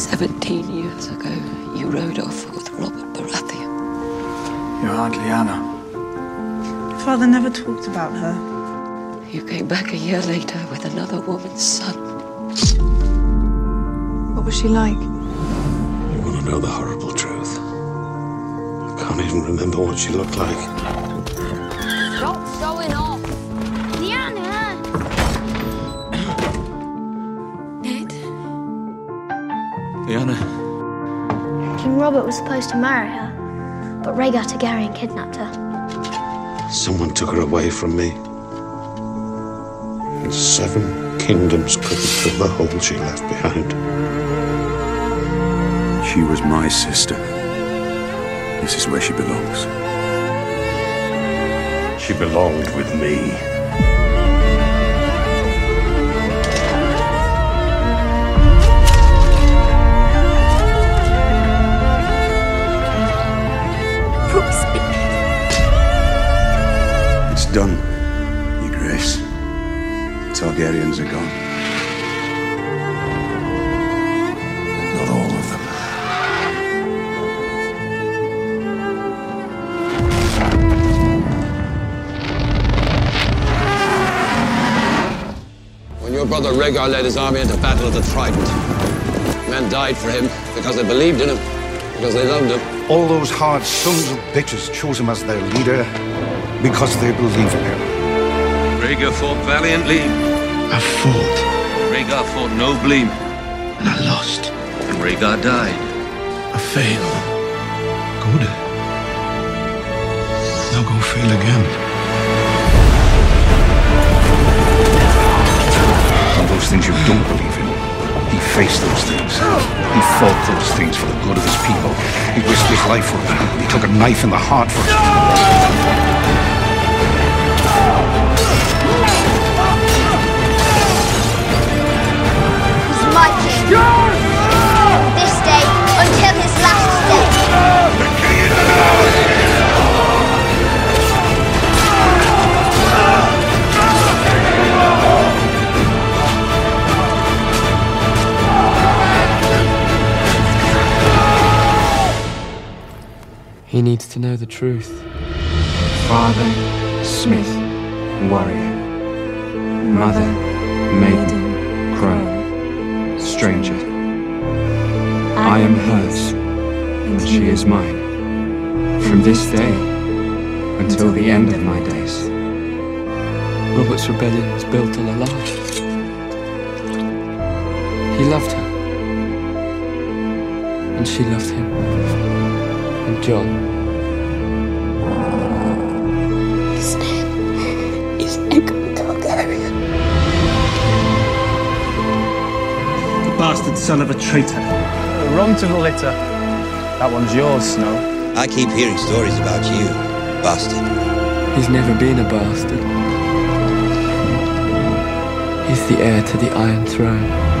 Seventeen years ago, you rode off with Robert Baratheon. Your Aunt Lyanna. Father never talked about her. You came back a year later with another woman's son. What was she like? You want to know the horrible truth? I can't even remember what she looked like. Lyanna. King Robert was supposed to marry her, but Rhaegar Targaryen kidnapped her. Someone took her away from me. And seven kingdoms couldn't fill the hole she left behind. She was my sister. This is where she belongs. She belonged with me. Done, Your Grace. The Targaryens are gone. Not all of them. When your brother Rhaegar led his army into battle at the Trident, men died for him because they believed in him, because they loved him. All those hard sons of bitches chose him as their leader because they believe in him. Rhaegar fought valiantly. I fought Rhaegar fought nobly. and I lost. And Rhaegar died. I failed. Good. Now go fail again. And those things you don't believe in, he faced those things. He fought those things for the good of his people. He risked his life for them. He took a knife in the heart for them. people. He needs to know the truth. Father, smith, warrior. Mother, maiden, crone, stranger. I am hers, and she is mine. From this day until the end of my days. Robert's rebellion was built on a lie. He loved her. And she loved him. And Jon. His name is Aegon Targaryen. The bastard son of a traitor. Wrong to the litter. That one's yours, Snow. I keep hearing stories about you, bastard. He's never been a bastard. He's the heir to the Iron Throne.